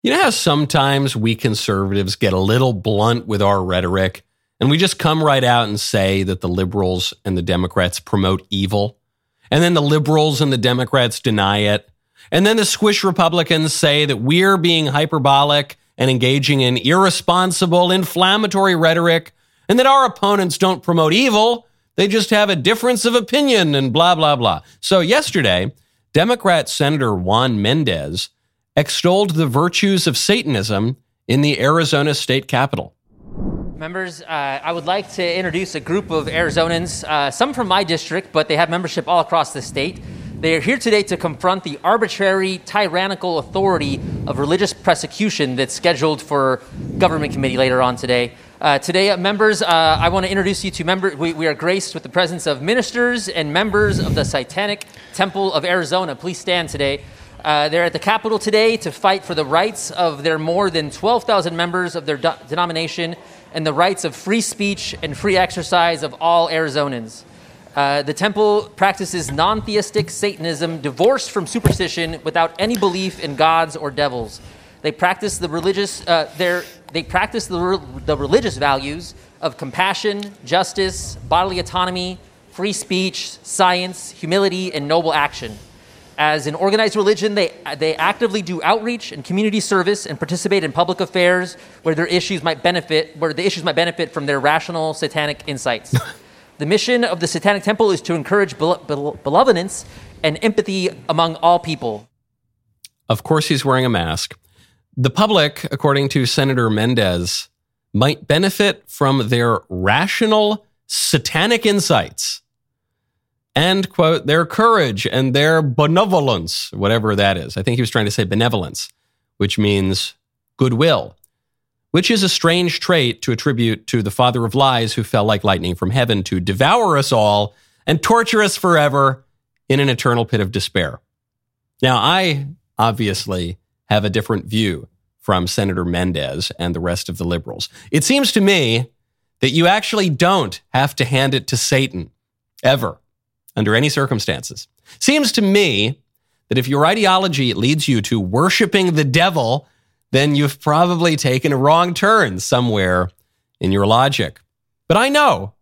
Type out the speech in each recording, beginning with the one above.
You know how sometimes we conservatives get a little blunt with our rhetoric and we just come right out and say that the liberals and the Democrats promote evil? And then the liberals and the Democrats deny it. And then the squish Republicans say that we're being hyperbolic and engaging in irresponsible, inflammatory rhetoric, and that our opponents don't promote evil. They just have a difference of opinion and blah, blah, blah. So yesterday, Democrat Senator Juan Mendez extolled the virtues of Satanism in the Arizona state capitol. Members, uh, I would like to introduce a group of Arizonans, uh, some from my district, but they have membership all across the state. They are here today to confront the arbitrary, tyrannical authority of religious persecution that's scheduled for government committee later on today. Uh, today, uh, members, uh, I want to introduce you to members. We, we, are graced with the presence of ministers and members of the Satanic Temple of Arizona. Please stand today. Uh, they're at the Capitol today to fight for the rights of their more than 12,000 members of their denomination and the rights of free speech and free exercise of all Arizonans. Uh, the temple practices non theistic Satanism divorced from superstition without any belief in gods or devils. They practice the religious, uh, they practice the, re- the religious values of compassion, justice, bodily autonomy, free speech, science, humility, and noble action. As an organized religion, they, they actively do outreach and community service and participate in public affairs where their issues might benefit, where the issues might benefit from their rational satanic insights. the mission of the Satanic Temple is to encourage be- be- benevolence and empathy among all people. Of course, he's wearing a mask. The public, according to Senator Mendez, might benefit from their rational satanic insights and quote their courage and their benevolence, whatever that is. I think he was trying to say benevolence, which means goodwill, which is a strange trait to attribute to the father of lies who fell like lightning from heaven to devour us all and torture us forever in an eternal pit of despair. Now, I obviously have a different view from Senator Mendez and the rest of the liberals. It seems to me that you actually don't have to hand it to Satan ever under any circumstances. Seems to me that if your ideology leads you to worshiping the devil, then you've probably taken a wrong turn somewhere in your logic. But I know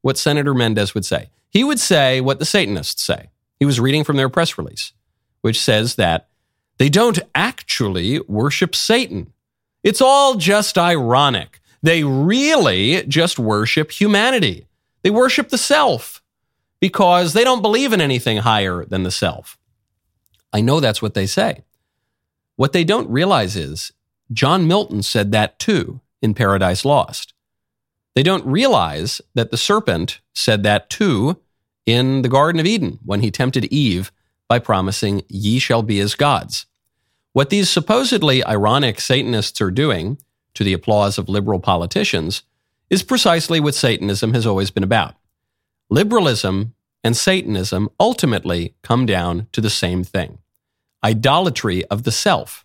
what Senator Mendez would say. He would say what the Satanists say. He was reading from their press release, which says that they don't actually worship Satan. It's all just ironic. They really just worship humanity. They worship the self because they don't believe in anything higher than the self. I know that's what they say. What they don't realize is John Milton said that too in Paradise Lost. They don't realize that the serpent said that too in the Garden of Eden when he tempted Eve by promising, Ye shall be as gods. What these supposedly ironic Satanists are doing, to the applause of liberal politicians, is precisely what Satanism has always been about liberalism and Satanism ultimately come down to the same thing idolatry of the self.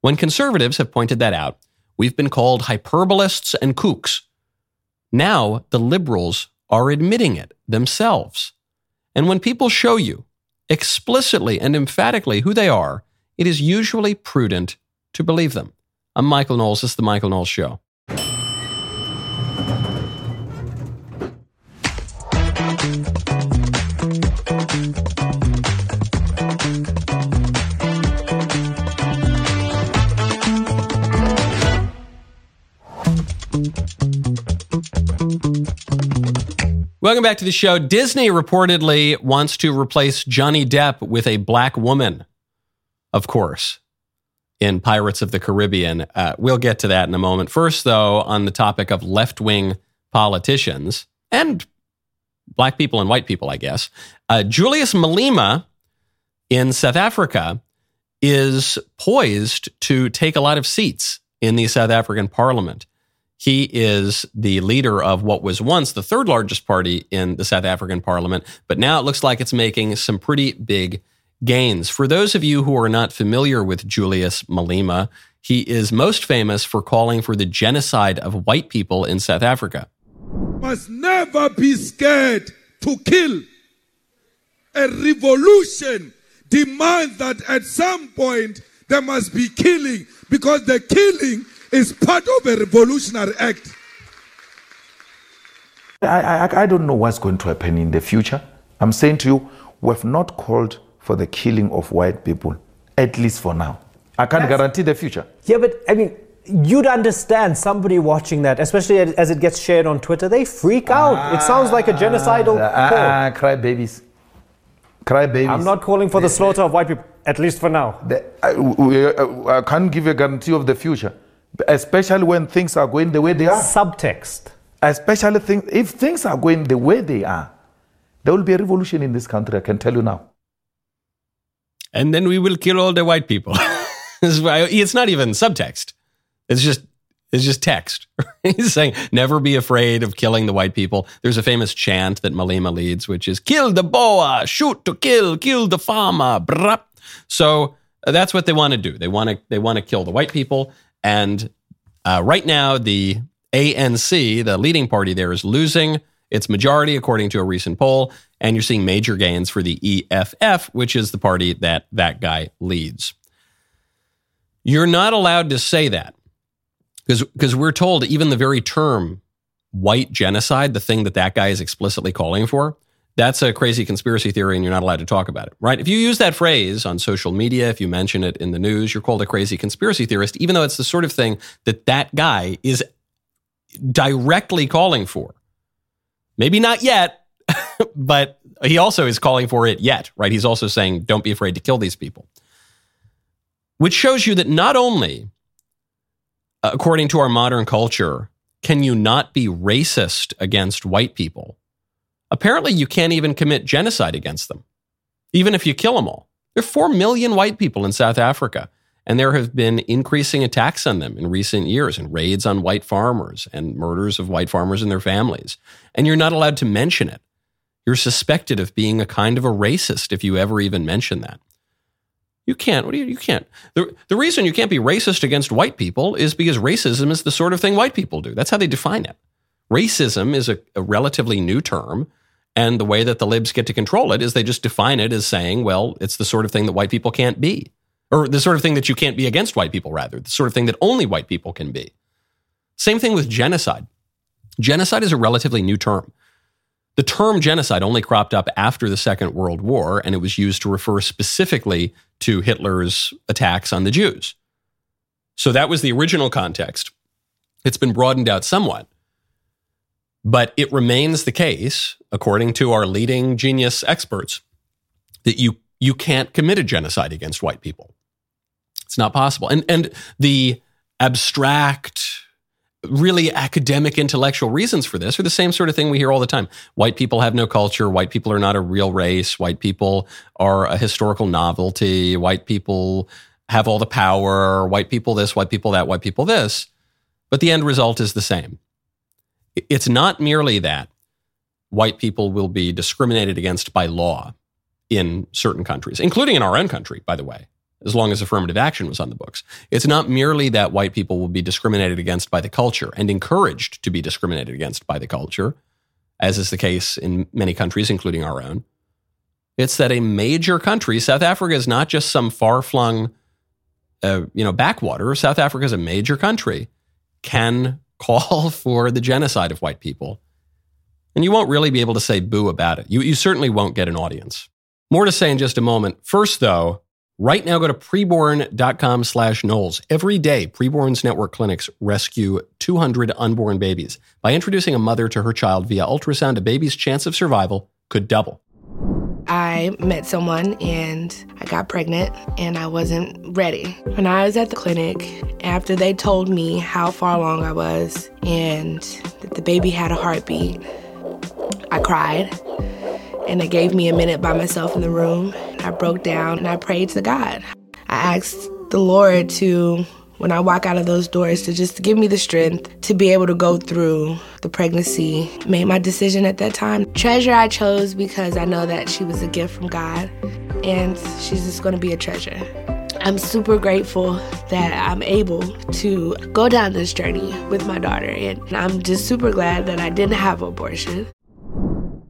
When conservatives have pointed that out, we've been called hyperbolists and kooks. Now the liberals are admitting it themselves. And when people show you explicitly and emphatically who they are, it is usually prudent to believe them. I'm Michael Knowles. This is The Michael Knowles Show. Welcome back to the show. Disney reportedly wants to replace Johnny Depp with a black woman, of course, in Pirates of the Caribbean. Uh, we'll get to that in a moment. First, though, on the topic of left wing politicians and black people and white people, I guess, uh, Julius Malema in South Africa is poised to take a lot of seats in the South African parliament. He is the leader of what was once the third largest party in the South African parliament, but now it looks like it's making some pretty big gains. For those of you who are not familiar with Julius Malema, he is most famous for calling for the genocide of white people in South Africa. Must never be scared to kill. A revolution demands that at some point There must be killing because the killing is part of a revolutionary act. I, I, I don't know what's going to happen in the future. I'm saying to you, we've not called for the killing of white people, at least for now. I can't That's, guarantee the future. Yeah, but I mean, you'd understand somebody watching that, especially as it gets shared on Twitter, they freak out. Ah, it sounds like a genocidal. Ah, ah, cry babies. Cry babies. I'm not calling for the slaughter of white people, at least for now. The, I, we, uh, I can't give you a guarantee of the future, especially when things are going the way they are. Subtext. Especially things, if things are going the way they are, there will be a revolution in this country, I can tell you now. And then we will kill all the white people. it's not even subtext. It's just it's just text. He's saying, never be afraid of killing the white people. There's a famous chant that Malema leads, which is kill the Boer, shoot to kill, kill the farmer. Brap. So uh, that's what they want to do. They want to they want to kill the white people. And uh, right now, the ANC, the leading party there, is losing its majority according to a recent poll, and you're seeing major gains for the EFF, which is the party that that guy leads. You're not allowed to say that because we're told even the very term white genocide, the thing that that guy is explicitly calling for, that's a crazy conspiracy theory and you're not allowed to talk about it, right? If you use that phrase on social media, if you mention it in the news, you're called a crazy conspiracy theorist, even though it's the sort of thing that that guy is directly calling for. Maybe not yet, but he also is calling for it yet, right? He's also saying, don't be afraid to kill these people. Which shows you that not only according to our modern culture, can you not be racist against white people? Apparently, you can't even commit genocide against them, even if you kill them all. There are 4 million white people in South Africa, and there have been increasing attacks on them in recent years and raids on white farmers and murders of white farmers and their families. And you're not allowed to mention it. You're suspected of being a kind of a racist if you ever even mention that. You can't. What do you? You can't. The, the reason you can't be racist against white people is because racism is the sort of thing white people do. That's how they define it. Racism is a, a relatively new term. And the way that the libs get to control it is they just define it as saying, well, it's the sort of thing that white people can't be. Or the sort of thing that you can't be against white people, rather. The sort of thing that only white people can be. Same thing with genocide. Genocide is a relatively new term. The term genocide only cropped up after the Second World War, and it was used to refer specifically to Hitler's attacks on the Jews. So that was the original context. It's been broadened out somewhat. But it remains the case, according to our leading genius experts, that you, you can't commit a genocide against white people. It's not possible. And, and the abstract, really academic intellectual reasons for this are the same sort of thing we hear all the time. White people have no culture. White people are not a real race. White people are a historical novelty. White people have all the power. White people this, white people that, white people this. But the end result is the same. It's not merely that white people will be discriminated against by law in certain countries, including in our own country, by the way as long as affirmative action was on the books. It's not merely that white people will be discriminated against by the culture and encouraged to be discriminated against by the culture, as is the case in many countries, including our own. It's that a major country, South Africa is not just some far flung, uh, you know, backwater. South Africa is a major country, can call for the genocide of white people. And you won't really be able to say boo about it. You, you certainly won't get an audience. More to say in just a moment. First, though, Right now, go to preborn.com slash Knowles. Every day, Preborn's network clinics rescue 200 unborn babies. By introducing a mother to her child via ultrasound, a baby's chance of survival could double. I met someone and I got pregnant and I wasn't ready. When I was at the clinic, after they told me how far along I was and that the baby had a heartbeat, I cried and it gave me a minute by myself in the room. I broke down and I prayed to God. I asked the Lord to, when I walk out of those doors, to just give me the strength to be able to go through the pregnancy. Made my decision at that time. Treasure I chose because I know that she was a gift from God and she's just going to be a treasure. I'm super grateful that I'm able to go down this journey with my daughter, and I'm just super glad that I didn't have abortion.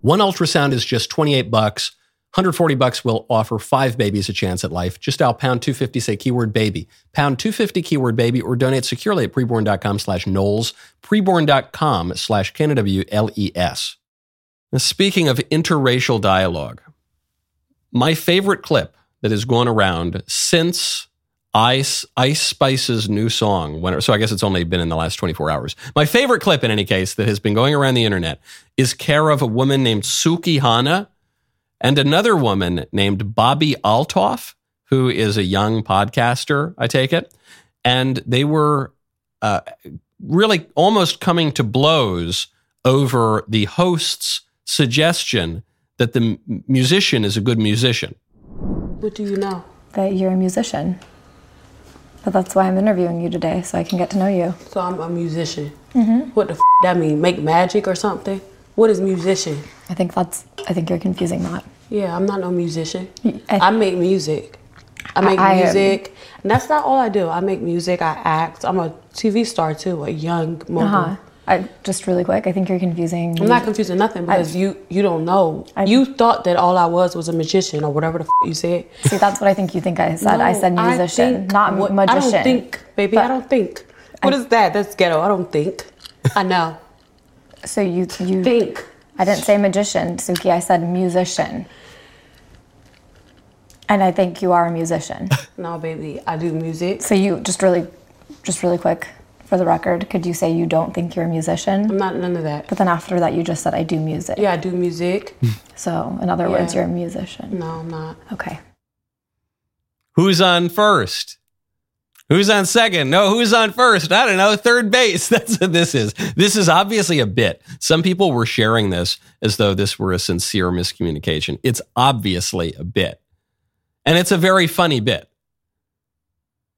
One ultrasound is just 28 bucks. 140 bucks will offer five babies a chance at life. Just dial pound 250, say keyword baby. Pound 250 keyword baby or donate securely at preborn.com slash Knowles, preborn.com slash K-N-W-L-E-S. Now, speaking of interracial dialogue, my favorite clip that has gone around since Ice, Ice Spice's new song, when, so I guess it's only been in the last 24 hours. My favorite clip, in any case, that has been going around the internet is care of a woman named Sukihana and another woman named Bobbi Althoff, who is a young podcaster, I take it. And they were uh, really almost coming to blows over the host's suggestion that the m- musician is a good musician. What do you know? that you're a musician. But that's why I'm interviewing you today, so I can get to know you. So I'm a musician. What the f- that mean? Make magic or something? What is musician? I think that's. I think you're confusing that. Yeah, I'm not no musician. I- I make music. I make I- I- music. And that's not all I do. I make music. I act. I'm a TV star too, a young mogul. Uh huh. I just really quick. I think you're confusing. I'm not confusing nothing because you you don't know. I- you thought that all I was was a magician or whatever the f- you said. See, that's what I think you think I said. I said musician, think not what- magician. I don't think, baby. I don't think. What is that? That's ghetto. I don't think. I know. So you you Think. I didn't say magician, Suki. I said musician. And I think you are a musician. No, baby. I do music. so you just really, just really quick, for the record, could you say you don't think you're a musician? I'm not none of that. But then after that, you just said I do music. Yeah, I do music. So in other words, you're a musician. No, I'm not. Okay. Who's on first? Who's on second? No, who's on first? I don't know. Third base. That's what this is. This is obviously a bit. Some people were sharing this as though this were a sincere miscommunication. It's obviously a bit. And it's a very funny bit.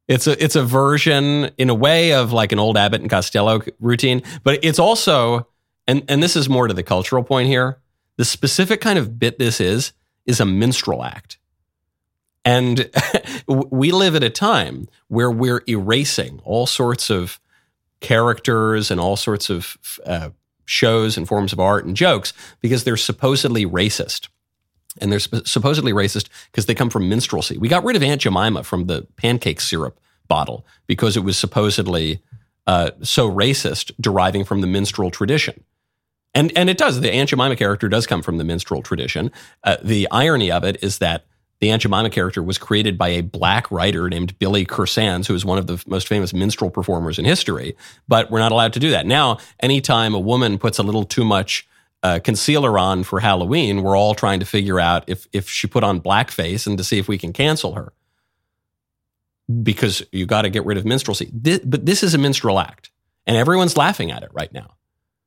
It's a it's a version in a way of like an old Abbott and Costello routine, but it's also and and this is more to the cultural point here. The specific kind of bit this is is a minstrel act. And we live at a time where we're erasing all sorts of characters and all sorts of uh, shows and forms of art and jokes because they're supposedly racist. And they're sp- supposedly racist because they come from minstrelsy. We got rid of Aunt Jemima from the pancake syrup bottle because it was supposedly uh, so racist, deriving from the minstrel tradition. And and it does. The Aunt Jemima character does come from the minstrel tradition. Uh, the irony of it is that the Aunt Jemima character was created by a black writer named Billy Kersands, who is one of the most famous minstrel performers in history. But we're not allowed to do that now. Anytime a woman puts a little too much uh, concealer on for Halloween, we're all trying to figure out if if she put on blackface and to see if we can cancel her because you got to get rid of minstrelsy. Thi- but this is a minstrel act, and everyone's laughing at it right now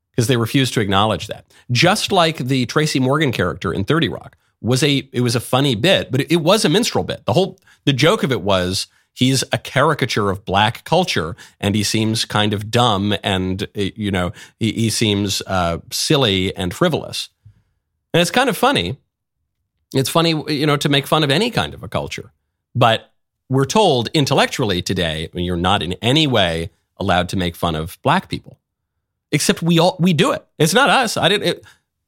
because they refuse to acknowledge that. Just like the Tracy Morgan character in 30 Rock was a it was a funny bit, but it, was a minstrel bit. The whole the joke of it was he's a caricature of black culture and he seems kind of dumb and uh, you know he, he seems uh, silly and frivolous. And it's kind of funny. It's funny, you know, to make fun of any kind of a culture. But we're told intellectually today, you're not in any way allowed to make fun of black people except we all we do it. It's not us. I did it.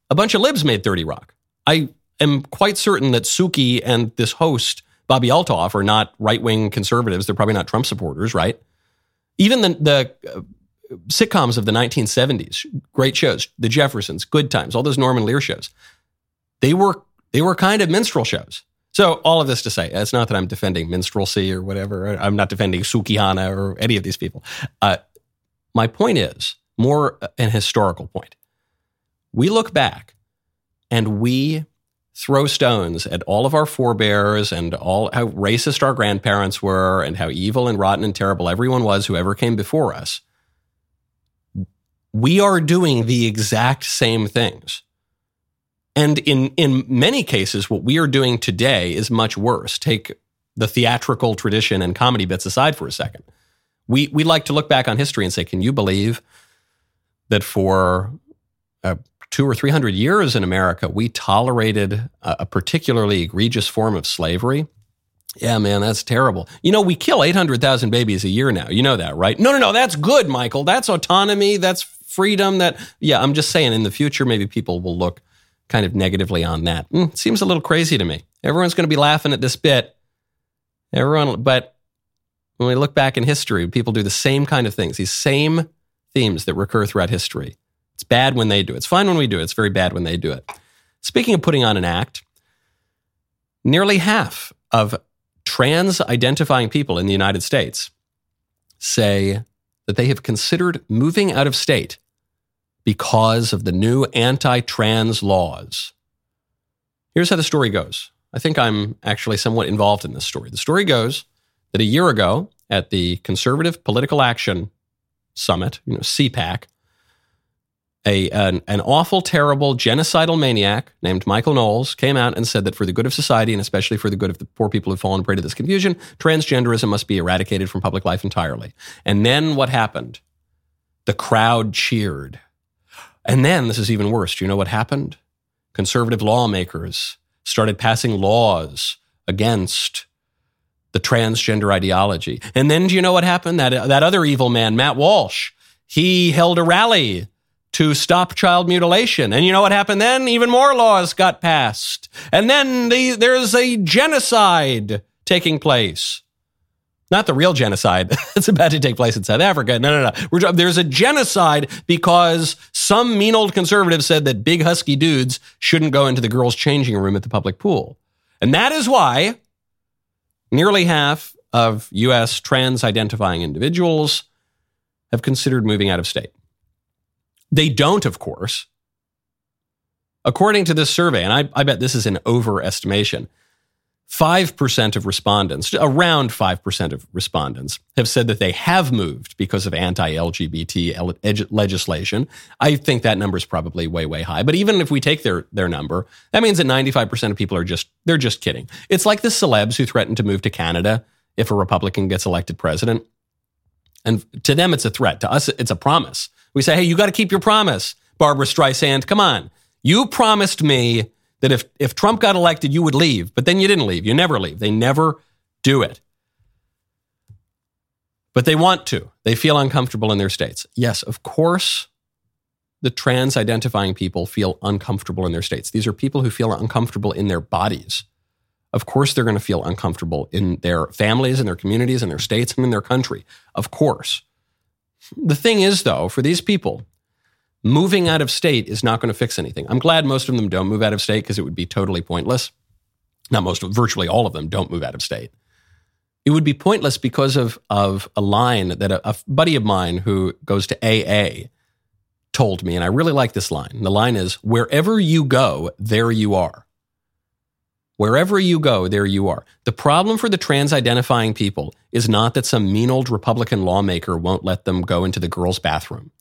A bunch of libs made 30 Rock. I am quite certain that Suki and this host Bobbi Althoff are not right wing conservatives. They're probably not Trump supporters, right? Even the the uh, sitcoms of the 1970s, great shows, The Jeffersons, Good Times, all those Norman Lear shows. They were they were kind of minstrel shows. So all of this to say, it's not that I'm defending minstrelsy or whatever. I'm not defending Sukihana or any of these people. Uh, my point is more an historical point. We look back and we throw stones at all of our forebears and all how racist our grandparents were and how evil and rotten and terrible everyone was who ever came before us. We are doing the exact same things. And in, in many cases, what we are doing today is much worse. Take the theatrical tradition and comedy bits aside for a second. We, we like to look back on history and say, can you believe that for uh, two or three hundred years in America, we tolerated a, a particularly egregious form of slavery? Yeah, man, that's terrible. You know, we kill 800,000 babies a year now. You know that, right? No, no, no, that's good, Michael. That's autonomy. That's freedom. That, yeah, I'm just saying in the future, maybe people will look kind of negatively on that. Mm, seems a little crazy to me. Everyone's going to be laughing at this bit. Everyone, but when we look back in history, people do the same kind of things, these same themes that recur throughout history. It's bad when they do it. It's fine when we do it. It's very bad when they do it. Speaking of putting on an act, nearly half of trans identifying people in the United States say that they have considered moving out of state because of the new anti trans laws. Here's how the story goes. I think I'm actually somewhat involved in this story. The story goes that a year ago at the Conservative Political Action Summit, you know, CPAC, a, an, an awful, terrible, genocidal maniac named Michael Knowles came out and said that for the good of society and especially for the good of the poor people who've fallen prey to this confusion, transgenderism must be eradicated from public life entirely. And then what happened? The crowd cheered. And then, this is even worse. Do you know what happened? Conservative lawmakers started passing laws against the transgender ideology. And then, do you know what happened? That, that other evil man, Matt Walsh, he held a rally to stop child mutilation. And you know what happened then? Even more laws got passed. And then the, there's a genocide taking place. Not the real genocide that's about to take place in South Africa. No, no, no. We're, there's a genocide because some mean old conservative said that big husky dudes shouldn't go into the girls' changing room at the public pool. And that is why nearly half of U.S. trans identifying individuals have considered moving out of state. They don't, of course. According to this survey, and I, I bet this is an overestimation, 5% of respondents, around 5% of respondents, have said that they have moved because of anti LGBT legislation. I think that number is probably way, way high. But even if we take their, their number, that means that 95% of people are just, they're just kidding. It's like the celebs who threaten to move to Canada if a Republican gets elected president. And to them, it's a threat. To us, it's a promise. We say, hey, you got to keep your promise, Barbra Streisand. Come on. You promised me that if, if Trump got elected, you would leave, but then you didn't leave. You never leave. They never do it. But they want to. They feel uncomfortable in their states. Yes, of course, the trans identifying people feel uncomfortable in their states. These are people who feel uncomfortable in their bodies. Of course, they're going to feel uncomfortable in their families, in their communities, in their states, and in their country. Of course. The thing is, though, for these people, moving out of state is not going to fix anything. I'm glad most of them don't move out of state because it would be totally pointless. Not most, virtually all of them don't move out of state. It would be pointless because of, of a line that a, a buddy of mine who goes to AA told me, and I really like this line. The line is, wherever you go, there you are. Wherever you go, there you are. The problem for the trans identifying people is not that some mean old Republican lawmaker won't let them go into the girls' bathroom.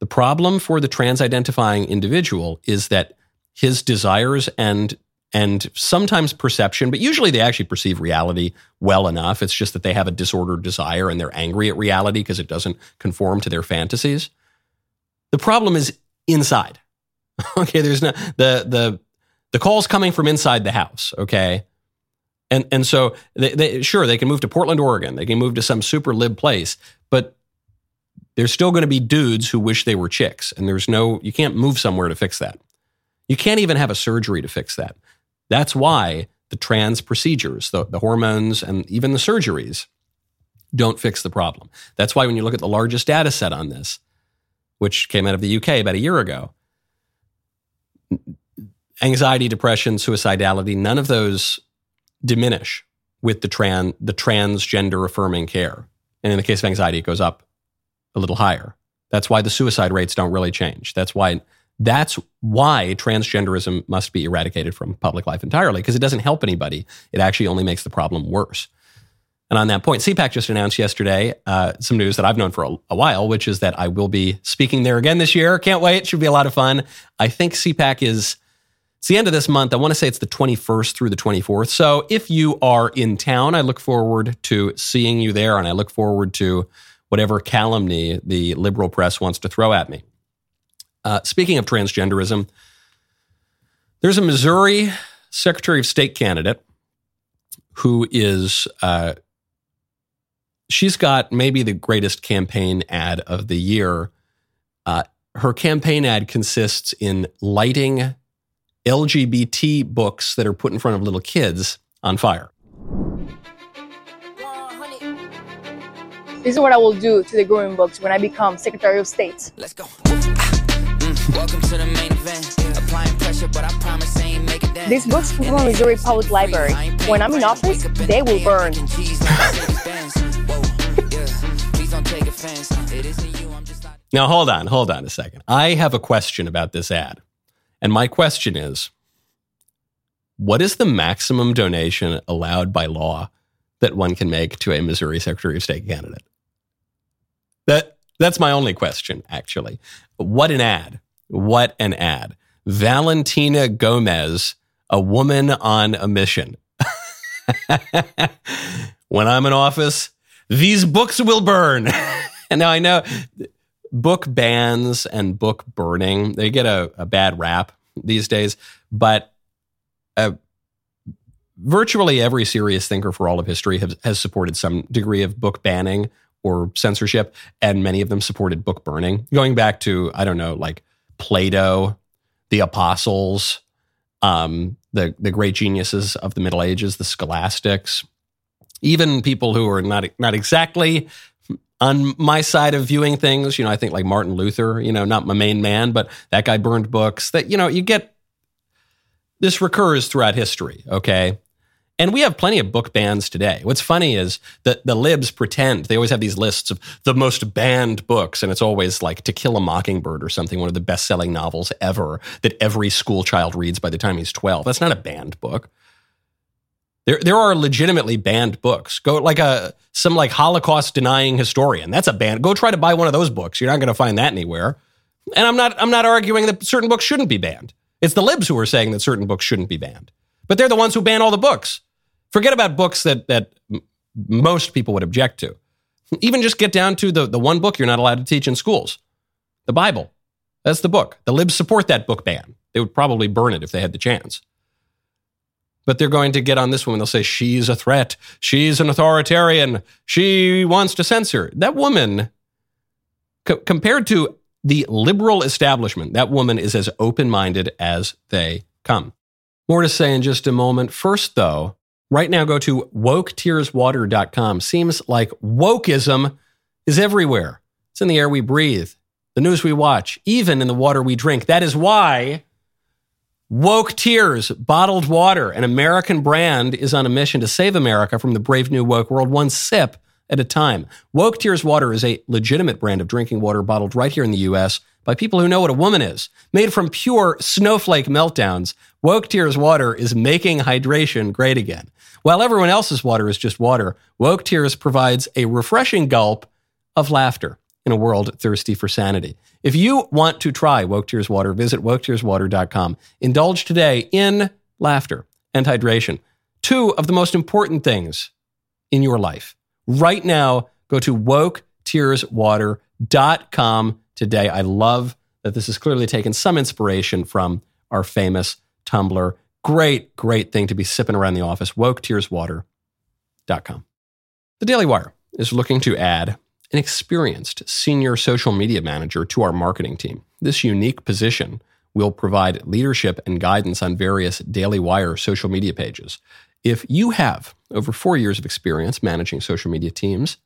The problem for the trans identifying individual is that his desires and and sometimes perception, but usually they actually perceive reality well enough. It's just that they have a disordered desire and they're angry at reality because it doesn't conform to their fantasies. The problem is inside. okay, there's no the the the call's coming from inside the house, okay? And and so they, they, sure they can move to Portland, Oregon. They can move to some super lib place, but there's still going to be dudes who wish they were chicks, and there's no you can't move somewhere to fix that. You can't even have a surgery to fix that. That's why the trans procedures, the, the hormones, and even the surgeries don't fix the problem. That's why when you look at the largest data set on this, which came out of the UK about a year ago, anxiety, depression, suicidality, none of those diminish with the trans the transgender affirming care. And in the case of anxiety, it goes up a little higher. That's why the suicide rates don't really change. That's why that's why transgenderism must be eradicated from public life entirely because it doesn't help anybody. It actually only makes the problem worse. And on that point, CPAC just announced yesterday uh, some news that I've known for a, a, while, which is that I will be speaking there again this year. Can't wait. Should be a lot of fun. I think CPAC is it's the end of this month. I want to say it's the 21st through the 24th. So if you are in town, I look forward to seeing you there and I look forward to whatever calumny the liberal press wants to throw at me. Uh, speaking of transgenderism, there's a Missouri Secretary of State candidate who is, uh, she's got maybe the greatest campaign ad of the year. Uh, her campaign ad consists in lighting LGBT books that are put in front of little kids on fire. This is what I will do to the growing books when I become Secretary of State. Let's go. Mm, welcome to the main event. Applying pressure, but I promise I ain't make it down. These books come from Missouri Public Library. When I'm in office, they will burn. Now, hold on, hold on a second. I have a question about this ad. And my question is what is the maximum donation allowed by law that one can make to a Missouri Secretary of State candidate? That, that's my only question, actually. What an ad. What an ad. Valentina Gomez, a woman on a mission. when I'm in office, these books will burn. and now I know book bans and book burning, they get a, a bad rap these days, but uh, virtually every serious thinker for all of history have, has supported some degree of book banning or censorship, and many of them supported book burning. Going back to, I don't know, like Plato, the apostles, um, the, the great geniuses of the Middle Ages, the scholastics, even people who are not, not exactly on my side of viewing things, you know, I think like Martin Luther, you know, not my main man, but that guy burned books that, you know, you get this recurs throughout history, okay? And we have plenty of book bans today. What's funny is that the libs pretend they always have these lists of the most banned books, and it's always like To Kill a Mockingbird or something, one of the best selling novels ever that every school child reads by the time he's 12. That's not a banned book. There, there are legitimately banned books. Go like a some like Holocaust denying historian. That's a ban. Go try to buy one of those books. You're not going to find that anywhere. And I'm not I'm not arguing that certain books shouldn't be banned. It's the libs who are saying that certain books shouldn't be banned. But they're the ones who ban all the books. Forget about books that that most people would object to. Even just get down to the, the one book you're not allowed to teach in schools the Bible. That's the book. The libs support that book ban. They would probably burn it if they had the chance. But they're going to get on this woman. They'll say, she's a threat. She's an authoritarian. She wants to censor. That woman, co- compared to the liberal establishment, that woman is as open minded as they come. More to say in just a moment. First, though, right now go to woketearswater.com. Seems like wokeism is everywhere. It's in the air we breathe, the news we watch, even in the water we drink. That is why Woke Tears, bottled water, an American brand, is on a mission to save America from the brave new woke world, one sip at a time. Woke Tears water is a legitimate brand of drinking water bottled right here in the U.S. by people who know what a woman is. Made from pure snowflake meltdowns, Woke Tears water is making hydration great again. While everyone else's water is just water, Woke Tears provides a refreshing gulp of laughter in a world thirsty for sanity. If you want to try Woke Tears Water, visit woketearswater.com. Indulge today in laughter and hydration, two of the most important things in your life. Right now, go to woketearswater.com today. I love that this has clearly taken some inspiration from our famous tumbler. Great, great thing to be sipping around the office. Woketearswater.com. The Daily Wire is looking to add an experienced senior social media manager to our marketing team. This unique position will provide leadership and guidance on various Daily Wire social media pages. If you have over four years of experience managing social media teams,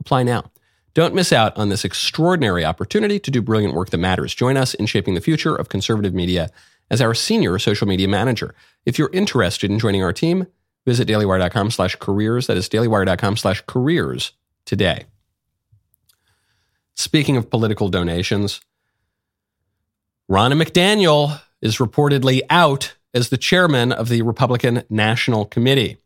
apply now. Don't miss out on this extraordinary opportunity to do brilliant work that matters. Join us in shaping the future of conservative media as our senior social media manager. If you're interested in joining our team, visit dailywire.com slash careers. That is dailywire.com slash careers today. Speaking of political donations, Ronna McDaniel is reportedly out as the chairman of the Republican National Committee.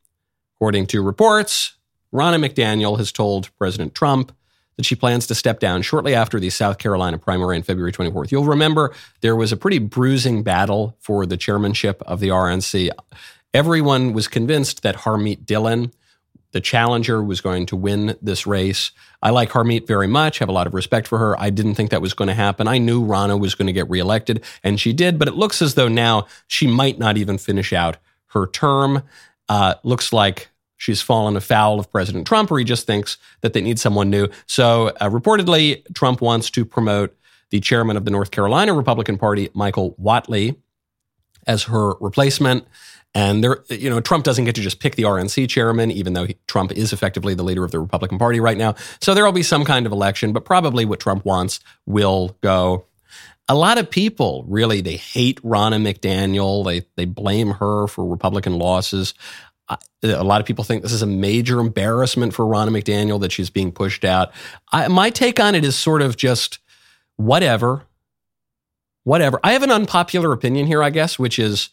According to reports, Ronna McDaniel has told President Trump that she plans to step down shortly after the South Carolina primary on February 24th. You'll remember there was a pretty bruising battle for the chairmanship of the RNC. Everyone was convinced that Harmeet Dillon, the challenger was going to win this race. I like Harmeet very much, have a lot of respect for her. I didn't think that was going to happen. I knew Ronna was going to get reelected, and she did, but it looks as though now she might not even finish out her term. Uh, looks like she's fallen afoul of President Trump, or he just thinks that they need someone new. So, uh, reportedly, Trump wants to promote the chairman of the North Carolina Republican Party, Michael Whatley, as her replacement. And there, you know, Trump doesn't get to just pick the RNC chairman, even though he, Trump is effectively the leader of the Republican Party right now. So there will be some kind of election, but probably what Trump wants will go. A lot of people really they hate Ronna McDaniel. They they blame her for Republican losses. A lot of people think this is a major embarrassment for Ronna McDaniel that she's being pushed out. I, my take on it is sort of just whatever, whatever. I have an unpopular opinion here, I guess, which is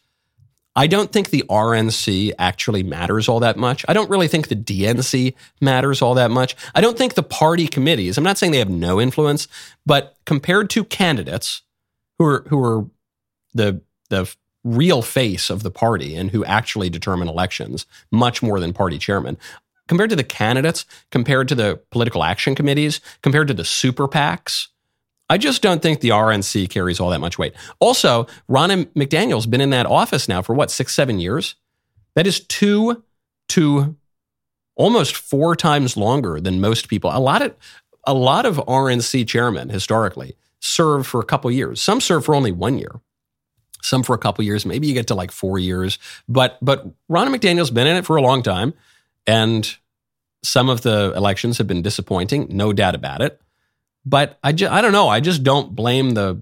I don't think the RNC actually matters all that much. I don't really think the DNC matters all that much. I don't think the party committees, I'm not saying they have no influence, but compared to candidates who are who are the the real face of the party and who actually determine elections much more than party chairman, compared to the candidates, compared to the political action committees, compared to the super PACs, I just don't think the RNC carries all that much weight. Also, Ronna McDaniel's been in that office now for what, six, seven years? That is two to almost four times longer than most people. A lot of a lot of RNC chairmen historically serve for a couple years. Some serve for only one year. Some for a couple years. Maybe you get to like four years. But but Ronna McDaniel's been in it for a long time, and some of the elections have been disappointing, no doubt about it. But I just I don't know. I just don't blame the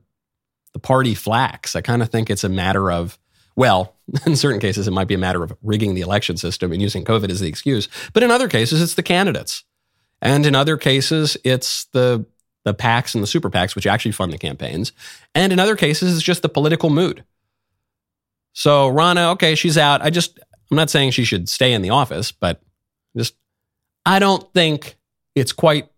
the party flacks. I kind of think it's a matter of well, in certain cases it might be a matter of rigging the election system and using COVID as the excuse. But in other cases it's the candidates. And in other cases it's the the PACs and the super PACs which actually fund the campaigns. And in other cases it's just the political mood. So Ronna, okay, she's out. I just I'm not saying she should stay in the office, but just I don't think it's quite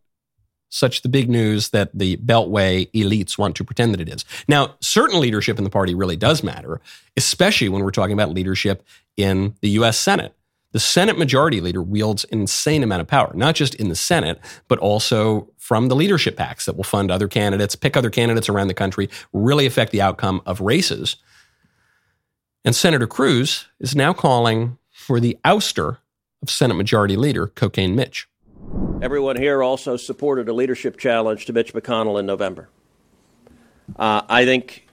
such the big news that the Beltway elites want to pretend that it is. Now, certain leadership in the party really does matter, especially when we're talking about leadership in the US Senate. The Senate majority leader wields an insane amount of power, not just in the Senate, but also from the leadership PACs that will fund other candidates, pick other candidates around the country, really affect the outcome of races. And Senator Cruz is now calling for the ouster of Senate Majority Leader Cocaine Mitch. Everyone here also supported a leadership challenge to Mitch McConnell in November. Uh, I think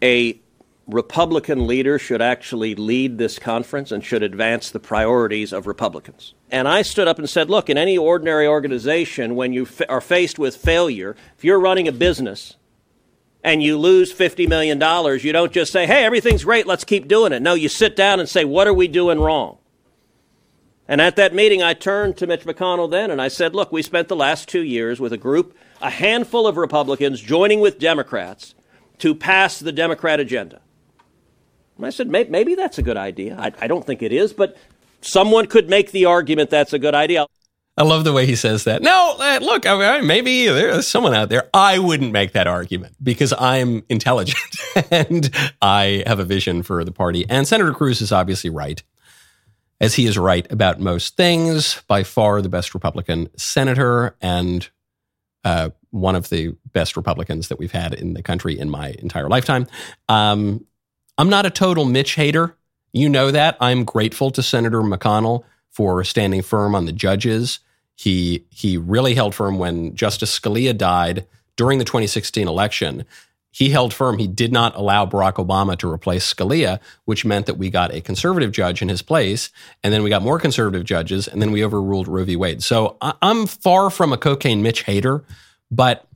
a Republican leader should actually lead this conference and should advance the priorities of Republicans. And I stood up and said, look, in any ordinary organization, when you fa- are faced with failure, if you're running a business and you lose $50 million, you don't just say, hey, everything's great, let's keep doing it. No, you sit down and say, what are we doing wrong? And at that meeting, I turned to Mitch McConnell then and I said, look, we spent the last two years with a group, a handful of Republicans joining with Democrats to pass the Democrat agenda. And I said, maybe that's a good idea. I, I don't think it is, but someone could make the argument that's a good idea. I love the way he says that. No, uh, look, I mean, maybe there's someone out there. I wouldn't make that argument because I'm intelligent and I have a vision for the party. And Senator Cruz is obviously right as he is right about most things, by far the best Republican senator and uh, one of the best Republicans that we've had in the country in my entire lifetime. Um, I'm not a total Mitch hater. You know that. I'm grateful to Senator McConnell for standing firm on the judges. He he really held firm when Justice Scalia died during the 2016 election he held firm. He did not allow Barack Obama to replace Scalia, which meant that we got a conservative judge in his place. And then we got more conservative judges. And then we overruled Roe v. Wade. So I'm far from a cocaine Mitch hater. But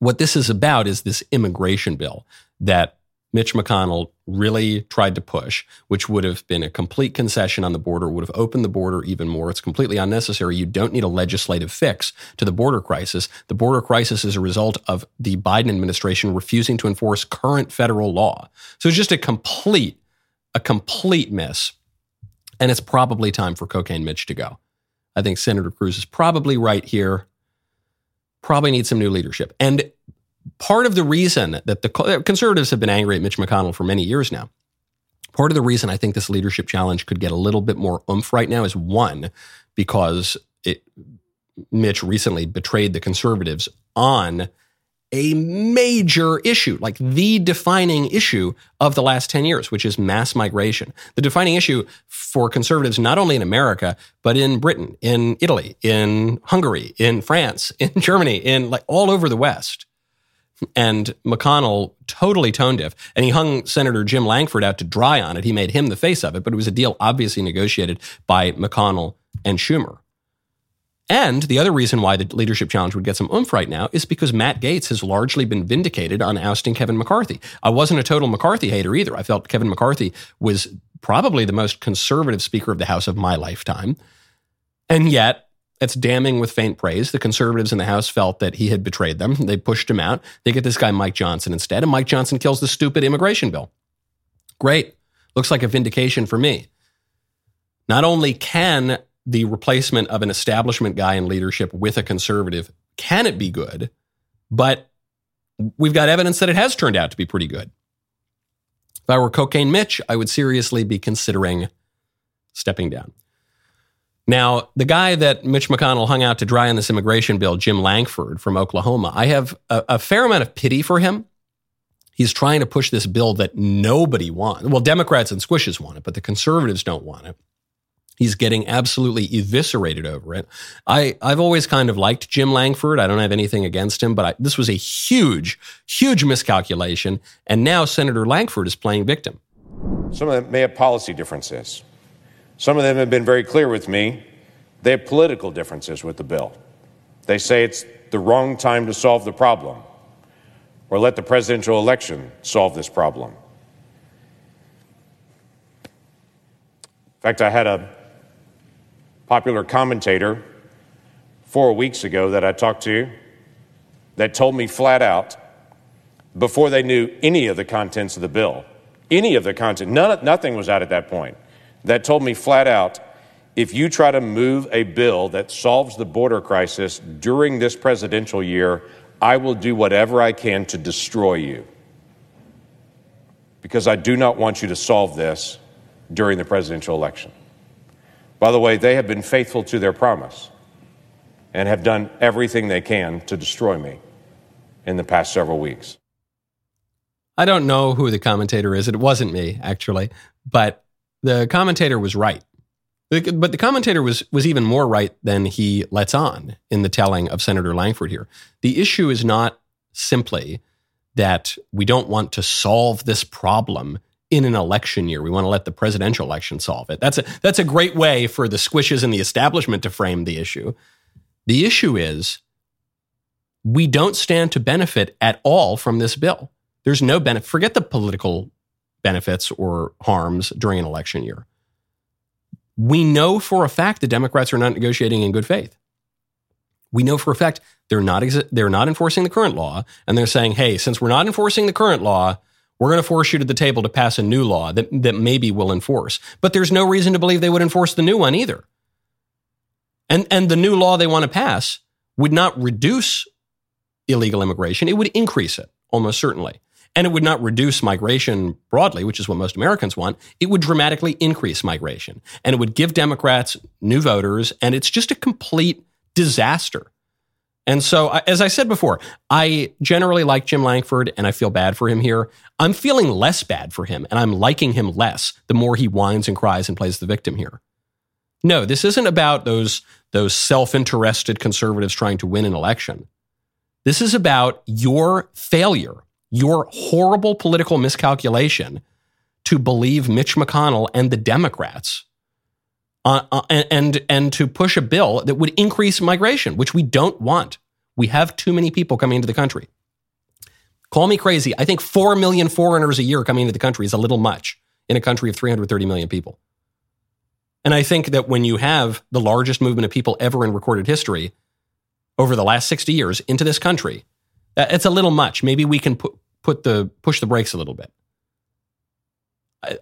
what this is about is this immigration bill that Mitch McConnell really tried to push, which would have been a complete concession on the border, would have opened the border even more. It's completely unnecessary. You don't need a legislative fix to the border crisis. The border crisis is a result of the Biden administration refusing to enforce current federal law. So it's just a complete, a complete miss. And it's probably time for Cocaine Mitch to go. I think Senator Cruz is probably right here. Probably needs some new leadership. And part of the reason that the conservatives have been angry at Mitch McConnell for many years now, part of the reason I think this leadership challenge could get a little bit more oomph right now is one, because it, Mitch recently betrayed the conservatives on a major issue, like the defining issue of the last 10 years, which is mass migration. The defining issue for conservatives, not only in America, but in Britain, in Italy, in Hungary, in France, in Germany, in like all over the West. And McConnell totally tone deaf. And he hung Senator Jim Lankford out to dry on it. He made him the face of it, but it was a deal obviously negotiated by McConnell and Schumer. And the other reason why the leadership challenge would get some oomph right now is because Matt Gaetz has largely been vindicated on ousting Kevin McCarthy. I wasn't a total McCarthy hater either. I felt Kevin McCarthy was probably the most conservative Speaker of the House of my lifetime. And yet, it's damning with faint praise. The conservatives in the House felt that he had betrayed them. They pushed him out. They get this guy, Mike Johnson, instead, and Mike Johnson kills the stupid immigration bill. Great. Looks like a vindication for me. Not only can the replacement of an establishment guy in leadership with a conservative, can it be good? But we've got evidence that it has turned out to be pretty good. If I were Cocaine Mitch, I would seriously be considering stepping down. Now, the guy that Mitch McConnell hung out to dry on this immigration bill, Jim Lankford from Oklahoma, I have a, a fair amount of pity for him. He's trying to push this bill that nobody wants. Well, Democrats and squishes want it, but the conservatives don't want it. He's getting absolutely eviscerated over it. I, I've always kind of liked Jim Lankford. I don't have anything against him, but I, this was a huge, huge miscalculation. And now Senator Lankford is playing victim. Some of them may have policy differences. Some of them have been very clear with me. They have political differences with the bill. They say it's the wrong time to solve the problem or let the presidential election solve this problem. In fact, I had a popular commentator four weeks ago that I talked to that told me flat out before they knew any of the contents of the bill, any of the content, none, nothing was out at that point, that told me flat out if you try to move a bill that solves the border crisis during this presidential year, I will do whatever I can to destroy you. Because I do not want you to solve this during the presidential election. By the way, they have been faithful to their promise and have done everything they can to destroy me in the past several weeks. I don't know who the commentator is. It wasn't me, actually, but the commentator was right. But the commentator was was even more right than he lets on in the telling of Senator Lankford here. The issue is not simply that we don't want to solve this problem in an election year. We want to let the presidential election solve it. That's a that's a great way for the squishes and the establishment to frame the issue. The issue is we don't stand to benefit at all from this bill. There's no benefit. Forget the political benefits or harms during an election year. We know for a fact the Democrats are not negotiating in good faith. We know for a fact they're not exi- they're not enforcing the current law, and they're saying, "Hey, since we're not enforcing the current law, we're going to force you to the table to pass a new law that that maybe will enforce." But there's no reason to believe they would enforce the new one either. And and the new law they want to pass would not reduce illegal immigration; it would increase it almost certainly. And it would not reduce migration broadly, which is what most Americans want. It would dramatically increase migration and it would give Democrats new voters. And it's just a complete disaster. And so, as I said before, I generally like Jim Lankford and I feel bad for him here. I'm feeling less bad for him and I'm liking him less the more he whines and cries and plays the victim here. No, this isn't about those, those self interested conservatives trying to win an election. This is about your failure your horrible political miscalculation to believe Mitch McConnell and the Democrats uh, uh, and, and to push a bill that would increase migration, which we don't want. We have too many people coming into the country. Call me crazy. I think 4 million foreigners a year coming into the country is a little much in a country of 330 million people. And I think that when you have the largest movement of people ever in recorded history over the last 60 years into this country, it's a little much. Maybe we can put, put the push the brakes a little bit.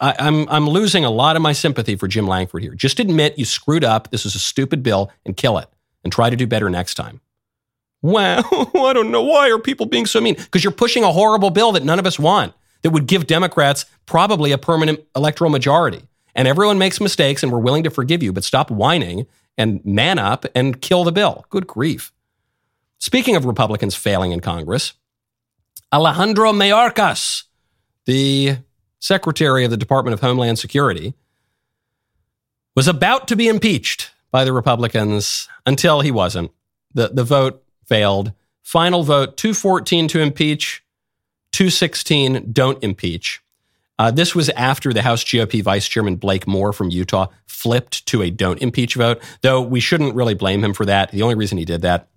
I, I'm I'm losing a lot of my sympathy for Jim Lankford here. Just admit you screwed up. This is a stupid bill and kill it and try to do better next time. Well, I don't know why are people being so mean because you're pushing a horrible bill that none of us want that would give Democrats probably a permanent electoral majority. And everyone makes mistakes and we're willing to forgive you, but stop whining and man up and kill the bill. Good grief. Speaking of Republicans failing in Congress, Alejandro Mayorkas, the Secretary of the Department of Homeland Security, was about to be impeached by the Republicans until he wasn't. The, the vote failed. final vote 214 to impeach, 216 don't impeach. Uh, this was after the House GOP Vice Chairman Blake Moore from Utah flipped to a don't impeach vote, though we shouldn't really blame him for that. The only reason he did that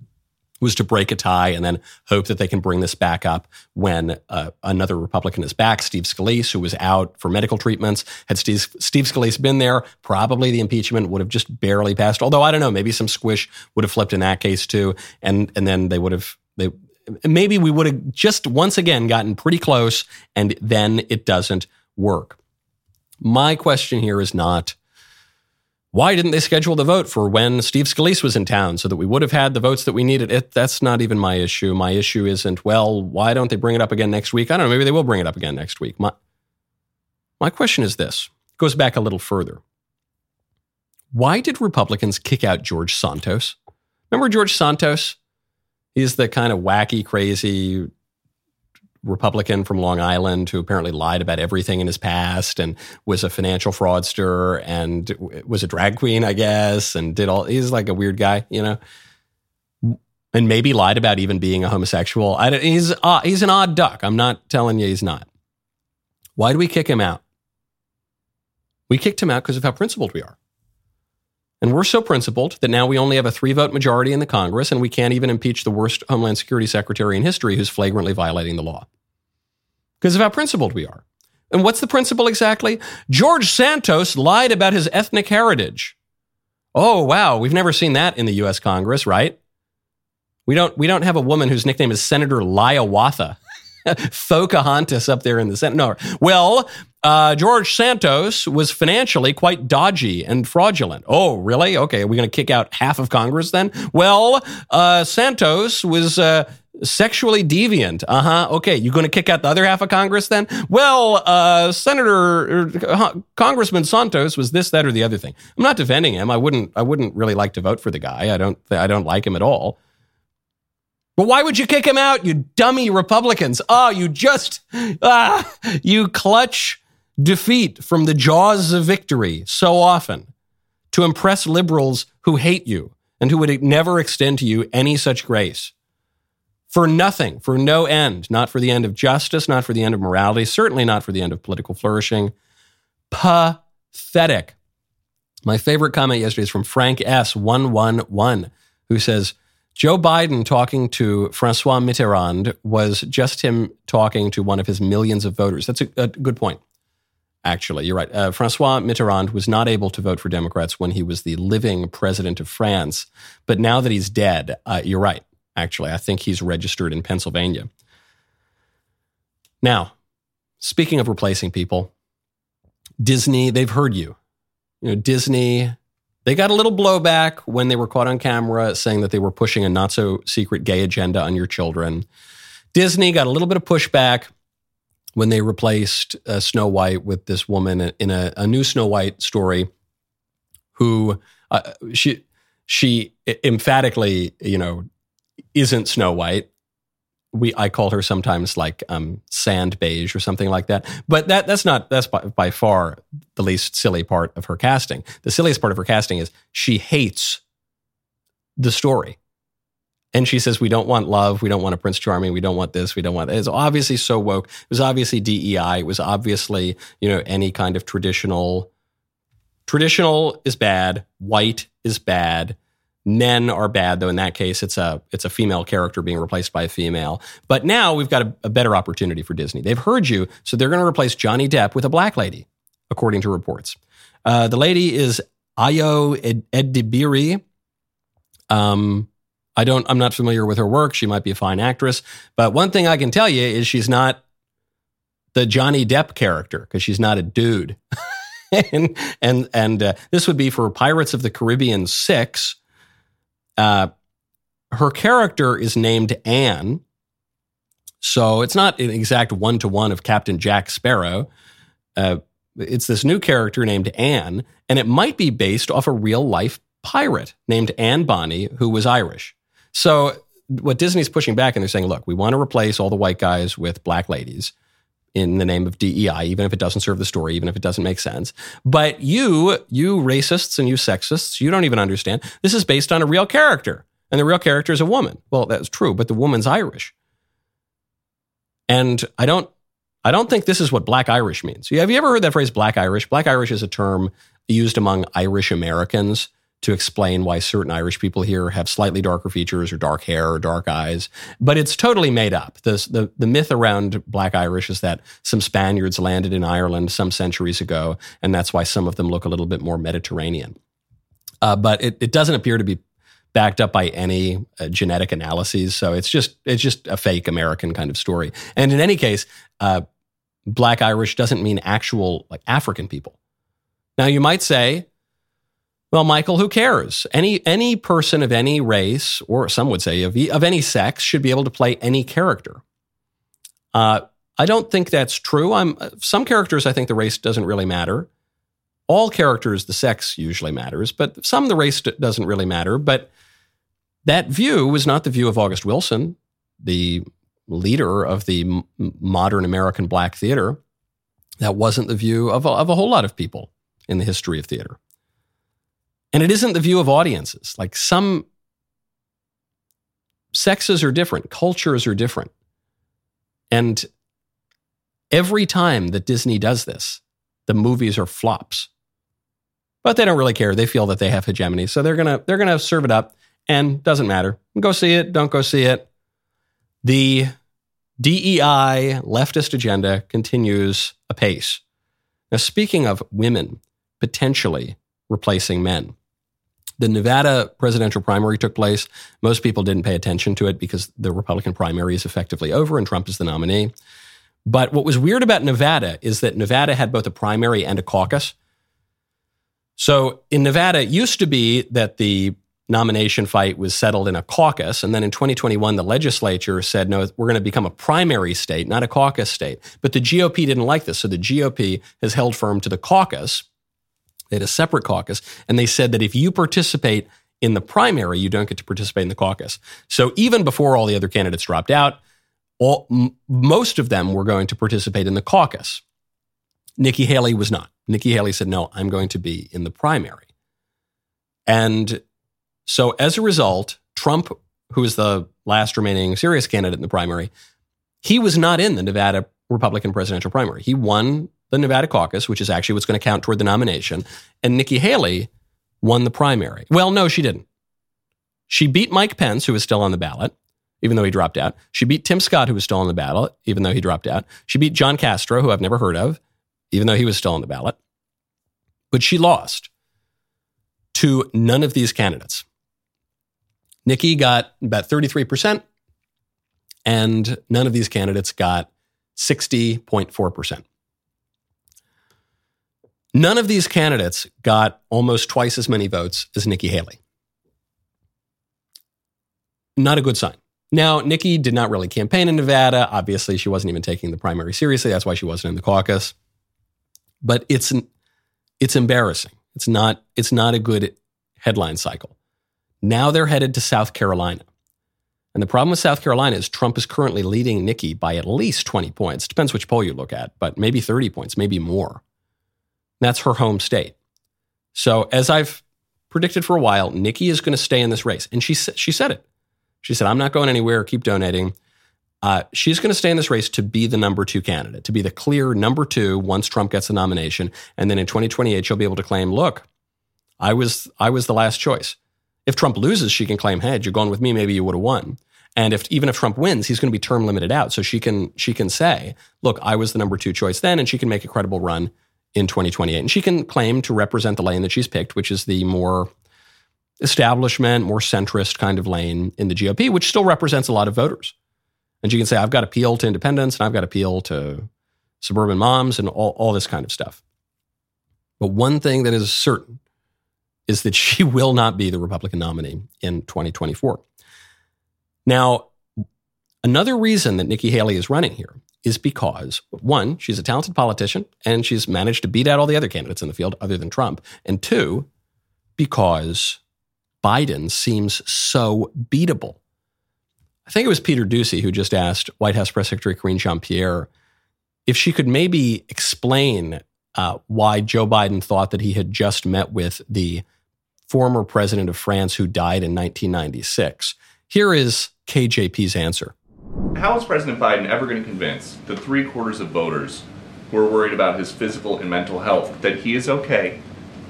was to break a tie and then hope that they can bring this back up when uh, another Republican is back, Steve Scalise, who was out for medical treatments. Had Steve, Steve Scalise been there, probably the impeachment would have just barely passed. Although I don't know, maybe some squish would have flipped in that case too, and and then they would have they maybe we would have just once again gotten pretty close, and then it doesn't work. My question here is not why didn't they schedule the vote for when Steve Scalise was in town so that we would have had the votes that we needed? It, that's not even my issue. My issue isn't, well, why don't they bring it up again next week? I don't know. Maybe they will bring it up again next week. My, my question is this it goes back a little further. Why did Republicans kick out George Santos? Remember George Santos? He's the kind of wacky, crazy Republican from Long Island who apparently lied about everything in his past and was a financial fraudster and was a drag queen, I guess, and did all. He's like a weird guy, you know, and maybe lied about even being a homosexual. I, he's uh, he's an odd duck. I'm not telling you he's not. Why do we kick him out? We kicked him out because of how principled we are. And we're so principled that now we only have a three vote majority in the Congress, and we can't even impeach the worst Homeland Security Secretary in history who's flagrantly violating the law because of how principled we are. And what's the principle exactly? George Santos lied about his ethnic heritage. Oh, wow. We've never seen that in the US Congress, right? We don't, we don't have a woman whose nickname is Senator Liawatha. Pocahontas up there in the Senate. No. Well, uh, George Santos was financially quite dodgy and fraudulent. Oh, really? Okay. Are we going to kick out half of Congress then? Well, uh, Santos was uh, sexually deviant. Uh huh. Okay. You going to kick out the other half of Congress then? Well, uh, Senator, uh, Congressman Santos was this, that, or the other thing. I'm not defending him. I wouldn't, I wouldn't really like to vote for the guy. I don't, I don't like him at all. But why would you kick him out, you dummy Republicans? Oh, you just, ah, you clutch defeat from the jaws of victory so often to impress liberals who hate you and who would never extend to you any such grace. For nothing, for no end, not for the end of justice, not for the end of morality, certainly not for the end of political flourishing. Pathetic. My favorite comment yesterday is from Frank S111, who says, Joe Biden talking to Francois Mitterrand was just him talking to one of his millions of voters. That's a, a good point, actually. You're right. Uh, Francois Mitterrand was not able to vote for Democrats when he was the living president of France. But now that he's dead, uh, you're right, actually. I think he's registered in Pennsylvania. Now, speaking of replacing people, Disney, they've heard you. You know, Disney they got a little blowback when they were caught on camera saying that they were pushing a not so secret gay agenda on your children. Disney got a little bit of pushback when they replaced uh, Snow White with this woman in a, a new Snow White story who uh, she she emphatically, you know, isn't Snow White we I call her sometimes like um, sand beige or something like that. But that that's not that's by, by, far the least silly part of her casting. The silliest part of her casting is she hates the story. And she says, We don't want love. We don't want a Prince Charming. We don't want this. We don't want that. It's obviously so woke. It was obviously DEI. It was obviously, you know, any kind of traditional. Traditional is bad. White is bad men are bad though in that case it's a it's a female character being replaced by a female. But now we've got a, a better opportunity for disney. They've heard you so they're going to replace johnny depp with a black lady according to reports. Uh, the lady is ayo edebiri um, i don't i'm not familiar with her work. She might be a fine actress. But one thing i can tell you is she's not the johnny depp character because she's not a dude. And and and uh, this would be for pirates of the caribbean 6 uh, her character is named Anne. So it's not an exact one to one of Captain Jack Sparrow. Uh, it's this new character named Anne, and it might be based off a real life pirate named Anne Bonny, who was Irish. So what Disney's pushing back and they're saying, look, we want to replace all the white guys with black ladies in the name of DEI, even if it doesn't serve the story, even if it doesn't make sense. But you, you racists and you sexists, you don't even understand. This is based on a real character. And the real character is a woman. Well, that's true, but the woman's Irish. And I don't I don't think this is what black Irish means. Have you ever heard that phrase black Irish? Black Irish is a term used among Irish Americans to explain why certain Irish people here have slightly darker features or dark hair or dark eyes. But it's totally made up. This, the, the myth around black Irish is that some Spaniards landed in Ireland some centuries ago, and that's why some of them look a little bit more Mediterranean. Uh, but it, it doesn't appear to be backed up by any uh, genetic analyses. So it's just it's just a fake American kind of story. And in any case, uh, Black Irish doesn't mean actual like African people. Now you might say, well, Michael, who cares? Any any person of any race, or some would say of, of any sex, should be able to play any character. Uh, I don't think that's true. I'm some characters. I think the race doesn't really matter. All characters, the sex usually matters, but some the race doesn't really matter. But that view was not the view of August Wilson, the leader of the modern American black theater. That wasn't the view of a, of a whole lot of people in the history of theater. And it isn't the view of audiences. Like some sexes are different, cultures are different. And every time that Disney does this, the movies are flops. But they don't really care. They feel that they have hegemony. So they're gonna they're gonna serve it up and doesn't matter. Go see it, don't go see it. The DEI leftist agenda continues apace. Now, speaking of women potentially replacing men, the Nevada presidential primary took place. Most people didn't pay attention to it because the Republican primary is effectively over and Trump is the nominee. But what was weird about Nevada is that Nevada had both a primary and a caucus. So in Nevada, it used to be that the nomination fight was settled in a caucus. And then in 2021, the legislature said, no, we're going to become a primary state, not a caucus state. But the GOP didn't like this. So the GOP has held firm to the caucus. They had a separate caucus. And they said that if you participate in the primary, you don't get to participate in the caucus. So even before all the other candidates dropped out, all, m- most of them were going to participate in the caucus. Nikki Haley was not. Nikki Haley said, no, I'm going to be in the primary. And so as a result, Trump, who is the last remaining serious candidate in the primary, he was not in the Nevada Republican presidential primary. He won the Nevada caucus, which is actually what's going to count toward the nomination. And Nikki Haley won the primary. Well, no, she didn't. She beat Mike Pence, who was still on the ballot, even though he dropped out. She beat Tim Scott, who was still on the ballot, even though he dropped out. She beat John Castro, who I've never heard of, even though he was still on the ballot. But she lost to none of these candidates. Nikki got about 33%, and none of these candidates got 60.4%. None of these candidates got almost twice as many votes as Nikki Haley. Not a good sign. Now, Nikki did not really campaign in Nevada. Obviously, she wasn't even taking the primary seriously. That's why she wasn't in the caucus. But it's it's embarrassing. It's not it's not a good headline cycle. Now they're headed to South Carolina. And the problem with South Carolina is Trump is currently leading Nikki by at least 20 points. Depends which poll you look at, but maybe 30 points, maybe more. That's her home state. So, as I've predicted for a while, Nikki is going to stay in this race. And she, she said it. She said, I'm not going anywhere, keep donating. Uh, she's going to stay in this race to be the number two candidate, to be the clear number two once Trump gets the nomination. And then in 2028, she'll be able to claim, look, I was, I was the last choice. If Trump loses, she can claim, hey, you're going with me, maybe you would have won. And if even if Trump wins, he's going to be term limited out. So she can she can say, look, I was the number two choice then, and she can make a credible run in 2028. And she can claim to represent the lane that she's picked, which is the more establishment, more centrist kind of lane in the GOP, which still represents a lot of voters. And she can say, I've got appeal to independence and I've got appeal to suburban moms and all, all this kind of stuff. But one thing that is certain is that she will not be the Republican nominee in 2024. Now, another reason that Nikki Haley is running here is because one, she's a talented politician and she's managed to beat out all the other candidates in the field other than Trump. And two, because Biden seems so beatable. I think it was Peter Doocy who just asked White House Press Secretary Karine Jean Pierre if she could maybe explain uh, why Joe Biden thought that he had just met with the former president of France who died in 1996. Here is KJP's answer. How is President Biden ever going to convince the three quarters of voters who are worried about his physical and mental health that he is okay,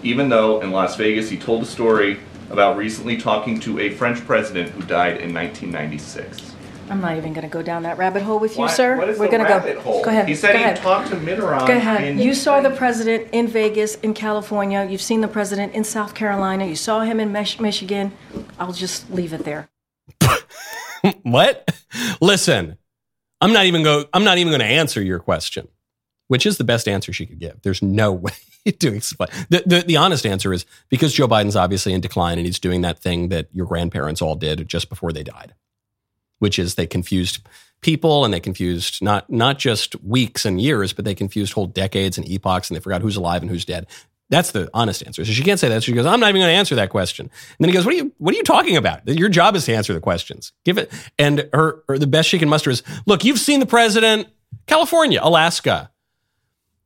even though in Las Vegas he told a story about recently talking to a French president who died in 1996? I'm not even going to go down that rabbit hole with you, sir. what is We're gonna go. hole? Go ahead. He said go he ahead. talked to Mitterrand. Go ahead. You saw the president in Vegas, in California. You've seen the president in South Carolina. You saw him in Mich- Michigan. I'll just leave it there. what? Listen, I'm not even go. I'm not even going to answer your question, which is the best answer she could give. There's no way to explain. The, the the honest answer is because Joe Biden's obviously in decline and he's doing that thing that your grandparents all did just before they died, which is they confused people and they confused not not just weeks and years, but they confused whole decades and epochs and they forgot who's alive and who's dead. That's the honest answer. So she can't say that. She goes, I'm not even going to answer that question. And then he goes, What are you What are you talking about? Your job is to answer the questions. Give it. And her, her the best she can muster is, Look, you've seen the president, California, Alaska,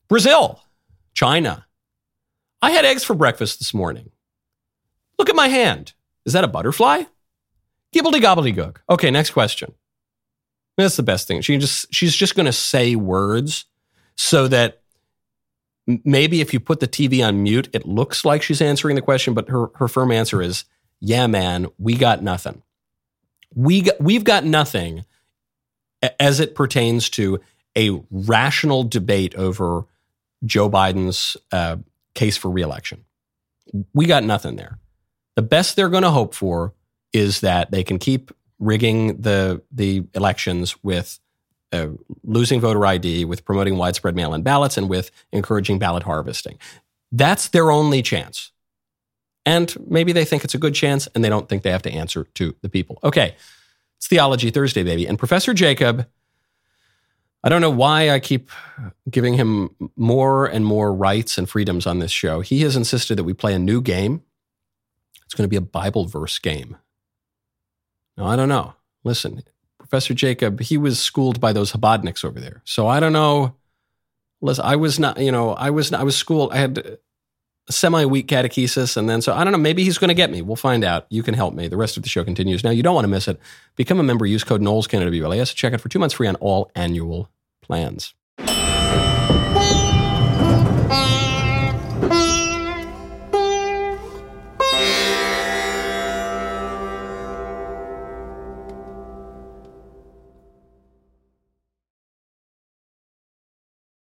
Brazil, China. I had eggs for breakfast this morning. Look at my hand. Is that a butterfly? Gibbledy gobbledygook. Okay, next question. That's the best thing. She just she's just going to say words so that maybe if you put the TV on mute, it looks like she's answering the question, but her her firm answer is, "Yeah, man, we got nothing. We got, we've got nothing as it pertains to a rational debate over Joe Biden's uh, case for reelection. We got nothing there. The best they're going to hope for is that they can keep rigging the the elections with uh, losing voter ID, with promoting widespread mail-in ballots, and with encouraging ballot harvesting. That's their only chance. And maybe they think it's a good chance, and they don't think they have to answer to the people. Okay, it's Theology Thursday, baby. And Professor Jacob, I don't know why I keep giving him more and more rights and freedoms on this show. He has insisted that we play a new game. It's going to be a Bible verse game. Now, I don't know. Listen, Professor Jacob, he was schooled by those Chabadniks over there. So I don't know. Listen, I was not, you know, I was, not, I was schooled. I had a semi weak catechesis. And then, so I don't know. Maybe he's going to get me. We'll find out. You can help me. The rest of the show continues. Now, you don't want to miss it. Become a member. Use code Knowles Canada BLAS. Check it for two months free on all annual plans.